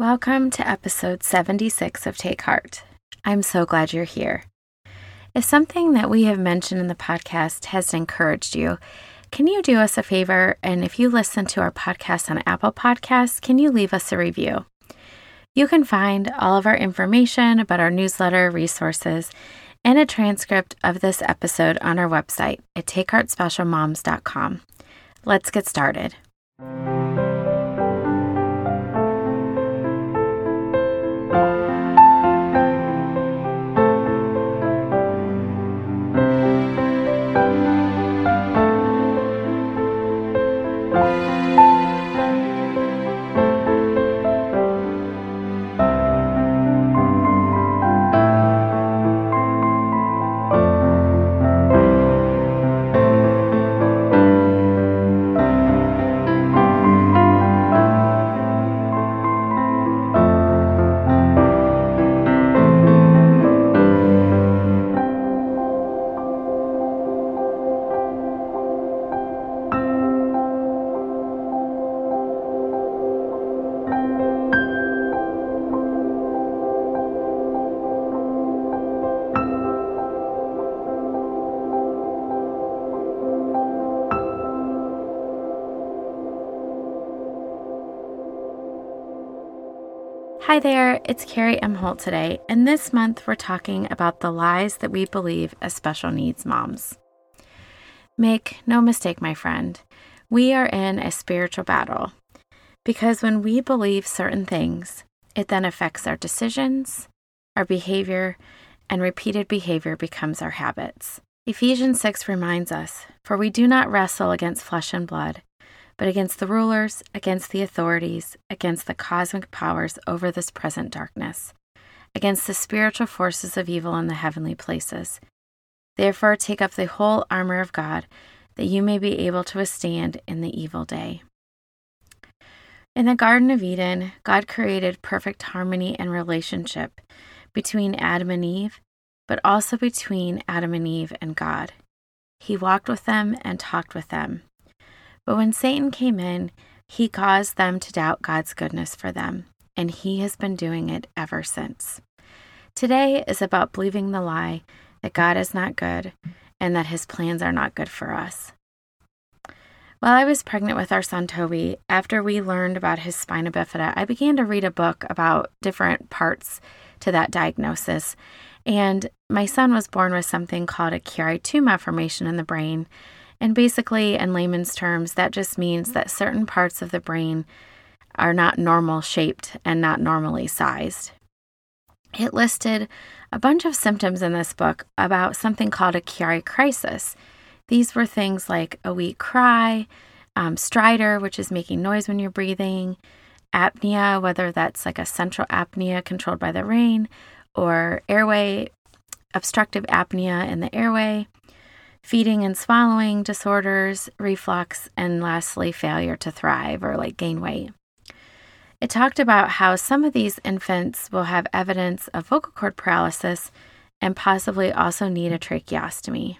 Welcome to episode 76 of Take Heart. I'm so glad you're here. If something that we have mentioned in the podcast has encouraged you, can you do us a favor? And if you listen to our podcast on Apple Podcasts, can you leave us a review? You can find all of our information about our newsletter, resources, and a transcript of this episode on our website at takeheartspecialmoms.com. Let's get started. Hi there, it's Carrie M. Holt today, and this month we're talking about the lies that we believe as special needs moms. Make no mistake, my friend, we are in a spiritual battle because when we believe certain things, it then affects our decisions, our behavior, and repeated behavior becomes our habits. Ephesians 6 reminds us, For we do not wrestle against flesh and blood but against the rulers, against the authorities, against the cosmic powers over this present darkness, against the spiritual forces of evil in the heavenly places. Therefore, take up the whole armor of God, that you may be able to withstand in the evil day. In the Garden of Eden, God created perfect harmony and relationship between Adam and Eve, but also between Adam and Eve and God. He walked with them and talked with them. But when Satan came in, he caused them to doubt God's goodness for them, and he has been doing it ever since. Today is about believing the lie that God is not good and that his plans are not good for us. While I was pregnant with our son Toby, after we learned about his spina bifida, I began to read a book about different parts to that diagnosis. And my son was born with something called a Chiari malformation in the brain and basically, in layman's terms, that just means that certain parts of the brain are not normal shaped and not normally sized. It listed a bunch of symptoms in this book about something called a Chiari crisis. These were things like a weak cry, um, stridor, which is making noise when you're breathing, apnea, whether that's like a central apnea controlled by the rain, or airway, obstructive apnea in the airway, feeding and swallowing disorders, reflux, and lastly, failure to thrive or like gain weight. It talked about how some of these infants will have evidence of vocal cord paralysis and possibly also need a tracheostomy.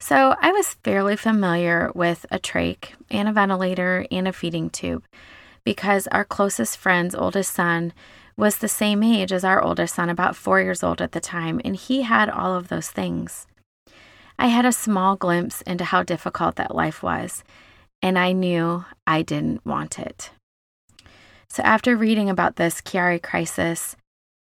So I was fairly familiar with a trach and a ventilator and a feeding tube because our closest friend's oldest son was the same age as our oldest son, about four years old at the time, and he had all of those things. I had a small glimpse into how difficult that life was, and I knew I didn't want it. So, after reading about this Chiari crisis,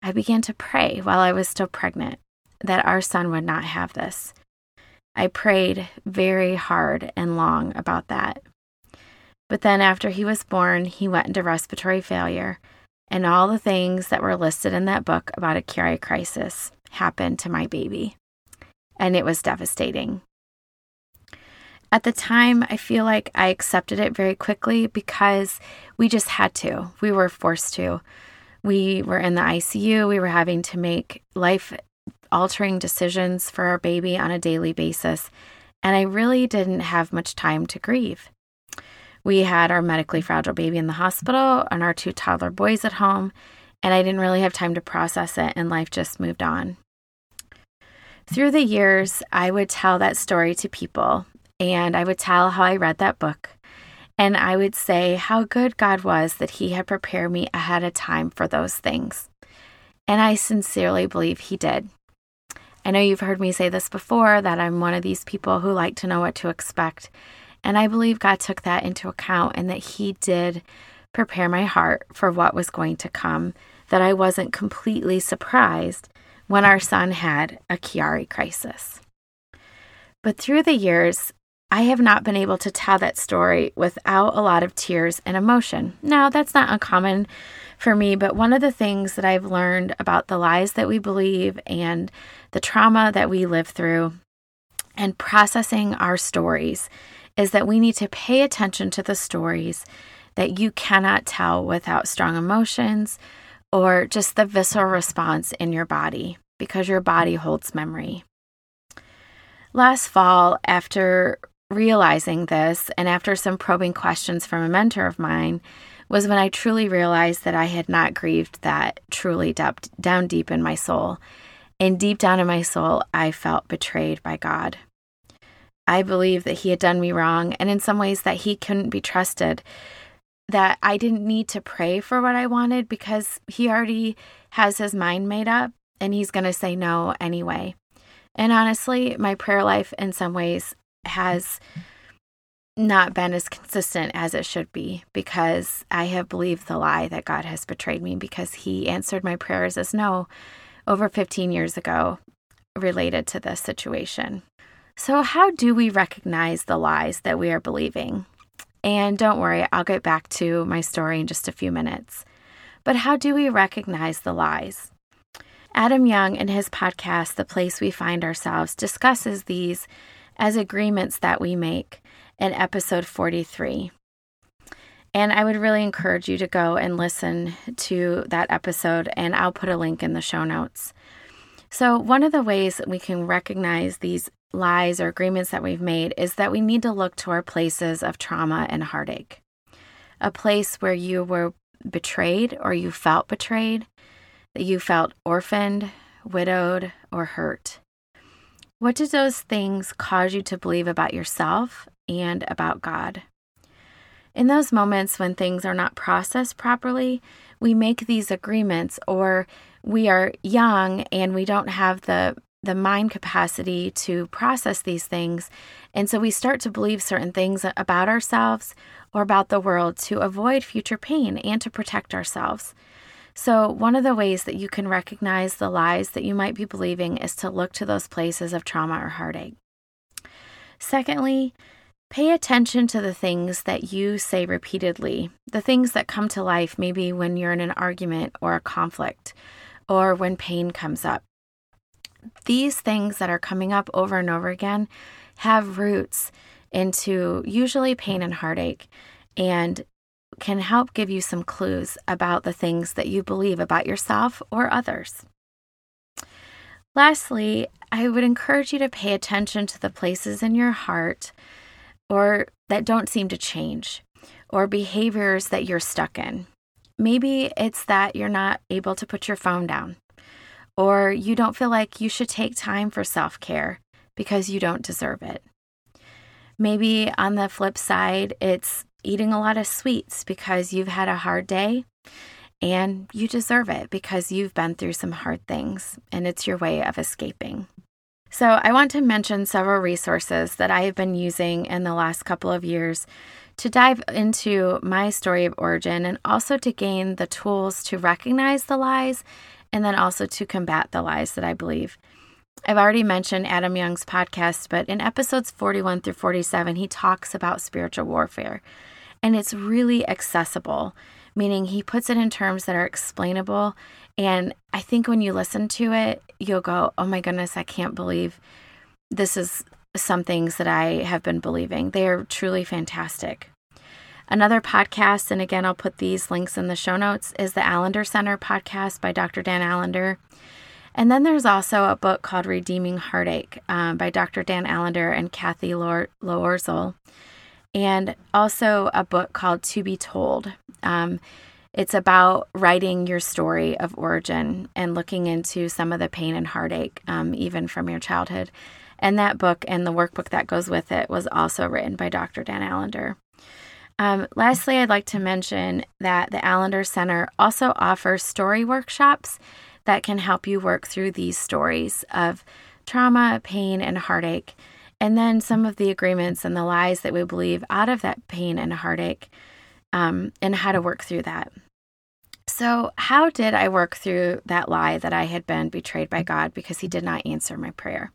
I began to pray while I was still pregnant that our son would not have this. I prayed very hard and long about that. But then, after he was born, he went into respiratory failure, and all the things that were listed in that book about a Chiari crisis happened to my baby and it was devastating. At the time, I feel like I accepted it very quickly because we just had to. We were forced to. We were in the ICU. We were having to make life altering decisions for our baby on a daily basis. And I really didn't have much time to grieve. We had our medically fragile baby in the hospital and our two toddler boys at home, and I didn't really have time to process it, and life just moved on. Through the years, I would tell that story to people, and I would tell how I read that book. And I would say how good God was that He had prepared me ahead of time for those things. And I sincerely believe He did. I know you've heard me say this before that I'm one of these people who like to know what to expect. And I believe God took that into account and that He did prepare my heart for what was going to come, that I wasn't completely surprised when our son had a Chiari crisis. But through the years, I have not been able to tell that story without a lot of tears and emotion. Now, that's not uncommon for me, but one of the things that I've learned about the lies that we believe and the trauma that we live through and processing our stories is that we need to pay attention to the stories that you cannot tell without strong emotions or just the visceral response in your body because your body holds memory. Last fall, after realizing this and after some probing questions from a mentor of mine, was when I truly realized that I had not grieved that truly deep, down deep in my soul. And deep down in my soul, I felt betrayed by God. I believed that He had done me wrong, and in some ways, that He couldn't be trusted. That I didn't need to pray for what I wanted because He already has His mind made up and He's going to say no anyway. And honestly, my prayer life in some ways has not been as consistent as it should be because I have believed the lie that God has betrayed me because He answered my prayers as no over 15 years ago related to this situation. So, how do we recognize the lies that we are believing? And don't worry, I'll get back to my story in just a few minutes. But how do we recognize the lies? Adam Young, in his podcast, The Place We Find Ourselves, discusses these as agreements that we make in episode 43. And I would really encourage you to go and listen to that episode, and I'll put a link in the show notes. So, one of the ways that we can recognize these lies or agreements that we've made is that we need to look to our places of trauma and heartache. A place where you were betrayed or you felt betrayed, that you felt orphaned, widowed, or hurt. What did those things cause you to believe about yourself and about God? In those moments when things are not processed properly, we make these agreements, or we are young and we don't have the the mind capacity to process these things. And so we start to believe certain things about ourselves or about the world to avoid future pain and to protect ourselves. So, one of the ways that you can recognize the lies that you might be believing is to look to those places of trauma or heartache. Secondly, pay attention to the things that you say repeatedly, the things that come to life maybe when you're in an argument or a conflict or when pain comes up. These things that are coming up over and over again have roots into usually pain and heartache. And can help give you some clues about the things that you believe about yourself or others. Lastly, I would encourage you to pay attention to the places in your heart or that don't seem to change or behaviors that you're stuck in. Maybe it's that you're not able to put your phone down or you don't feel like you should take time for self-care because you don't deserve it. Maybe on the flip side, it's eating a lot of sweets because you've had a hard day and you deserve it because you've been through some hard things and it's your way of escaping. So, I want to mention several resources that I have been using in the last couple of years to dive into my story of origin and also to gain the tools to recognize the lies and then also to combat the lies that I believe. I've already mentioned Adam Young's podcast, but in episodes 41 through 47, he talks about spiritual warfare and it's really accessible, meaning he puts it in terms that are explainable. And I think when you listen to it, you'll go, oh my goodness, I can't believe this is some things that I have been believing. They are truly fantastic. Another podcast, and again, I'll put these links in the show notes, is the Allender Center podcast by Dr. Dan Allender. And then there's also a book called Redeeming Heartache um, by Dr. Dan Allender and Cathy Loerzel and also a book called To Be Told. Um, it's about writing your story of origin and looking into some of the pain and heartache, um, even from your childhood. And that book and the workbook that goes with it was also written by Dr. Dan Allender. Um, lastly, I'd like to mention that the Allender Center also offers story workshops that can help you work through these stories of trauma, pain, and heartache, and then some of the agreements and the lies that we believe out of that pain and heartache, um, and how to work through that. So, how did I work through that lie that I had been betrayed by God because He did not answer my prayer?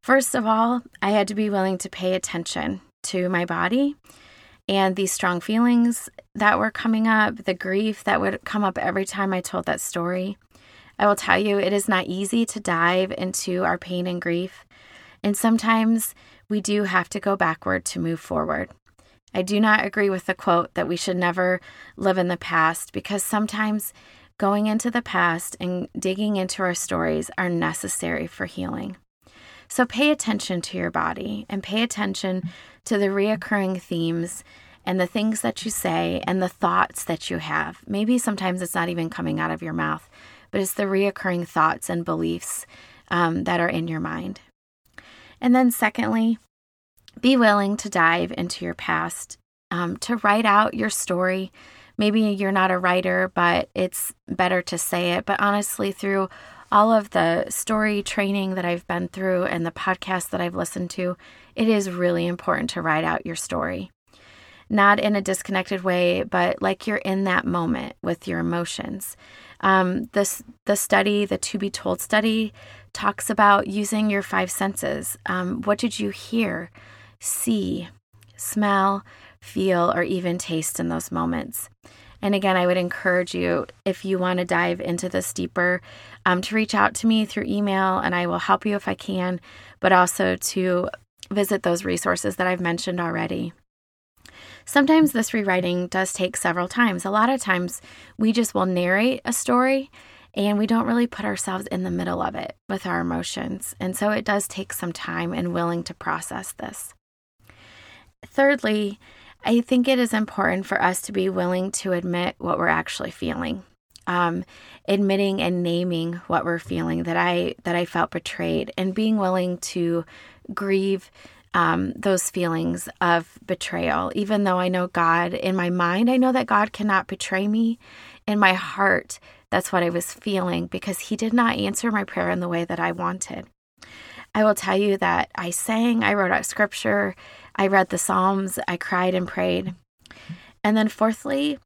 First of all, I had to be willing to pay attention to my body and these strong feelings that were coming up, the grief that would come up every time I told that story. I will tell you, it is not easy to dive into our pain and grief. And sometimes we do have to go backward to move forward. I do not agree with the quote that we should never live in the past because sometimes going into the past and digging into our stories are necessary for healing. So pay attention to your body and pay attention to the reoccurring themes and the things that you say and the thoughts that you have. Maybe sometimes it's not even coming out of your mouth, but it's the reoccurring thoughts and beliefs um, that are in your mind. And then, secondly, be willing to dive into your past, um, to write out your story. Maybe you're not a writer, but it's better to say it. But honestly, through all of the story training that I've been through and the podcasts that I've listened to, it is really important to write out your story. Not in a disconnected way, but like you're in that moment with your emotions. Um, this the study, the To Be Told study, talks about using your five senses. Um, what did you hear? see, smell, feel, or even taste in those moments. And again, I would encourage you, if you want to dive into this deeper, um, to reach out to me through email and I will help you if I can, but also to visit those resources that I've mentioned already. Sometimes this rewriting does take several times. A lot of times we just will narrate a story and we don't really put ourselves in the middle of it with our emotions. And so it does take some time and willing to process this. Thirdly, I think it is important for us to be willing to admit what we're actually feeling. Um, admitting and naming what we're feeling that I that I felt betrayed and being willing to grieve um, those feelings of betrayal. Even though I know God in my mind, I know that God cannot betray me. In my heart, that's what I was feeling because He did not answer my prayer in the way that I wanted. I will tell you that I sang, I wrote out scripture, I read the Psalms, I cried and prayed. And then, fourthly,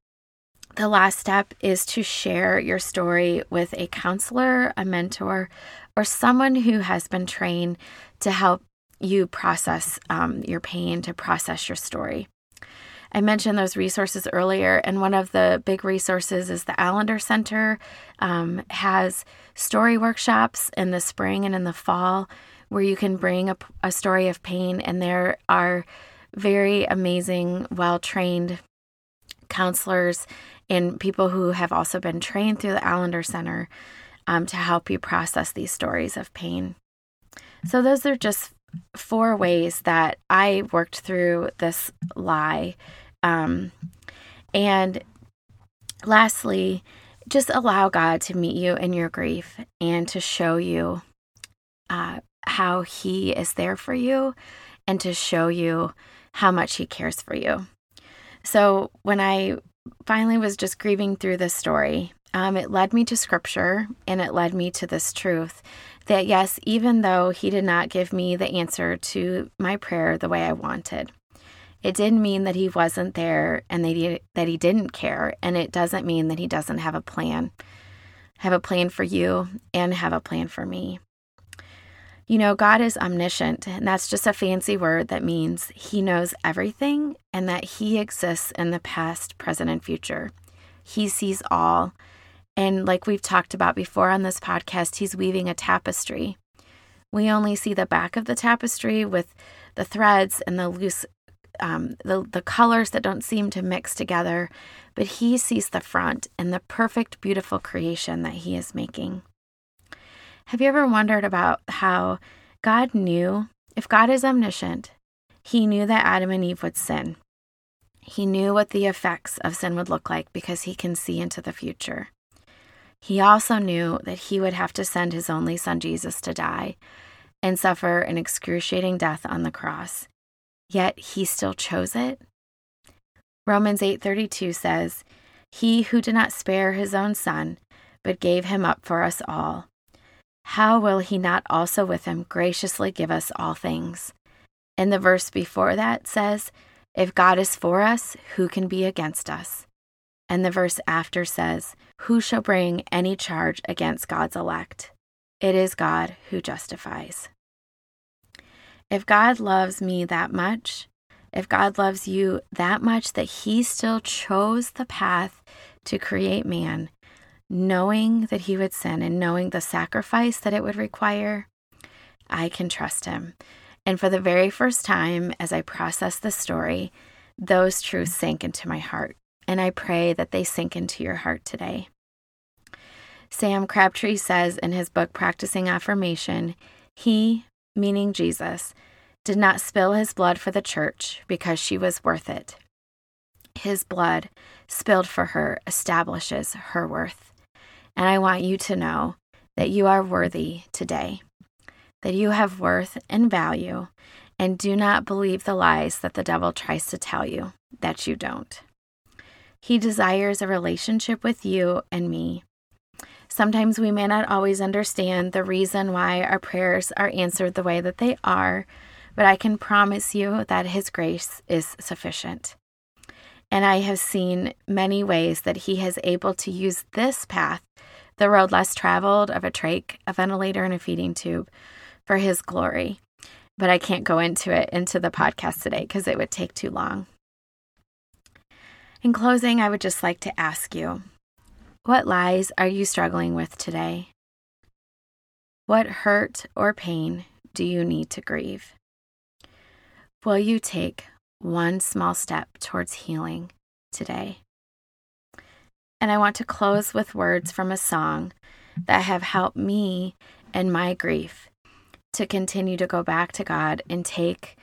the last step is to share your story with a counselor, a mentor, or someone who has been trained to help you process um, your pain, to process your story. I mentioned those resources earlier, and one of the big resources is the Allender Center um, has story workshops in the spring and in the fall where you can bring a, a story of pain, and there are very amazing, well trained counselors and people who have also been trained through the Allender Center um, to help you process these stories of pain. So, those are just four ways that I worked through this lie. Um, and lastly, just allow God to meet you in your grief and to show you uh, how He is there for you and to show you how much He cares for you. So when I finally was just grieving through this story, um, it led me to scripture and it led me to this truth that yes, even though He did not give me the answer to my prayer the way I wanted, it didn't mean that He wasn't there and that he, that he didn't care. And it doesn't mean that He doesn't have a plan. Have a plan for you and have a plan for me. You know, God is omniscient, and that's just a fancy word that means He knows everything and that He exists in the past, present, and future. He sees all. And like we've talked about before on this podcast, He's weaving a tapestry. We only see the back of the tapestry with the threads and the loose, um, the, the colors that don't seem to mix together, but He sees the front and the perfect, beautiful creation that He is making. Have you ever wondered about how God knew, if God is omniscient, He knew that Adam and Eve would sin. He knew what the effects of sin would look like because He can see into the future. He also knew that He would have to send His only Son Jesus to die and suffer an excruciating death on the cross. Yet He still chose it. Romans 8:32 says, "He who did not spare his own son, but gave him up for us all, how will he not also with him graciously give us all things?" And the verse before that says, "If God is for us, who can be against us?" And the verse after says, Who shall bring any charge against God's elect? It is God who justifies. If God loves me that much, if God loves you that much that He still chose the path to create man, knowing that He would sin and knowing the sacrifice that it would require, I can trust Him. And for the very first time, as I process the story, those truths sank into my heart and I pray that they sink into your heart today. Sam Crabtree says in his book Practicing Affirmation, he, meaning Jesus, did not spill his blood for the church because she was worth it. His blood, spilled for her, establishes her worth. And I want you to know that you are worthy today, that you have worth and value, and do not believe the lies that the devil tries to tell you that you don't. He desires a relationship with you and me. Sometimes we may not always understand the reason why our prayers are answered the way that they are, but I can promise you that His grace is sufficient. And I have seen many ways that He has able to use this path, the road less traveled of a trach, a ventilator, and a feeding tube, for His glory. But I can't go into it into the podcast today because it would take too long. In closing, I would just like to ask you what lies are you struggling with today? What hurt or pain do you need to grieve? Will you take one small step towards healing today? And I want to close with words from a song that have helped me in my grief to continue to go back to God and take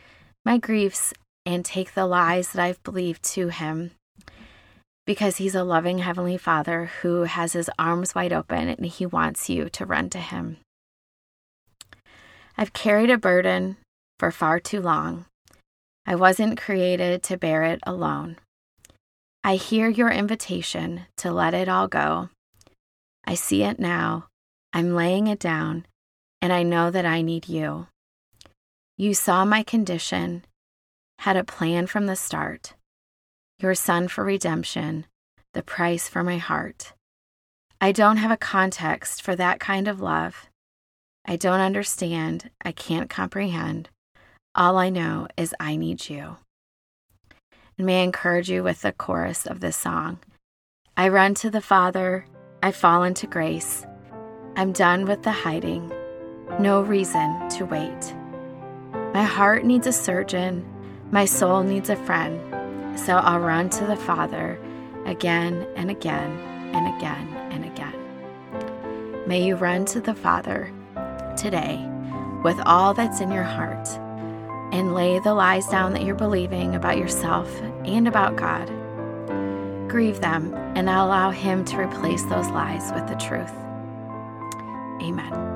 my griefs and take the lies that I've believed to Him because He's a loving Heavenly Father who has His arms wide open and He wants you to run to Him. I've carried a burden for far too long. I wasn't created to bear it alone. I hear your invitation to let it all go. I see it now. I'm laying it down, and I know that I need you. You saw my condition, had a plan from the start your Son for redemption, the price for my heart. I don't have a context for that kind of love. I don't understand. I can't comprehend. All I know is I need you. And may I encourage you with the chorus of this song I run to the Father, I fall into grace. I'm done with the hiding, no reason to wait. My heart needs a surgeon, my soul needs a friend. So I'll run to the Father again and again and again and again. May you run to the Father today with all that's in your heart and lay the lies down that you're believing about yourself and about God. Grieve them and allow Him to replace those lies with the truth. Amen.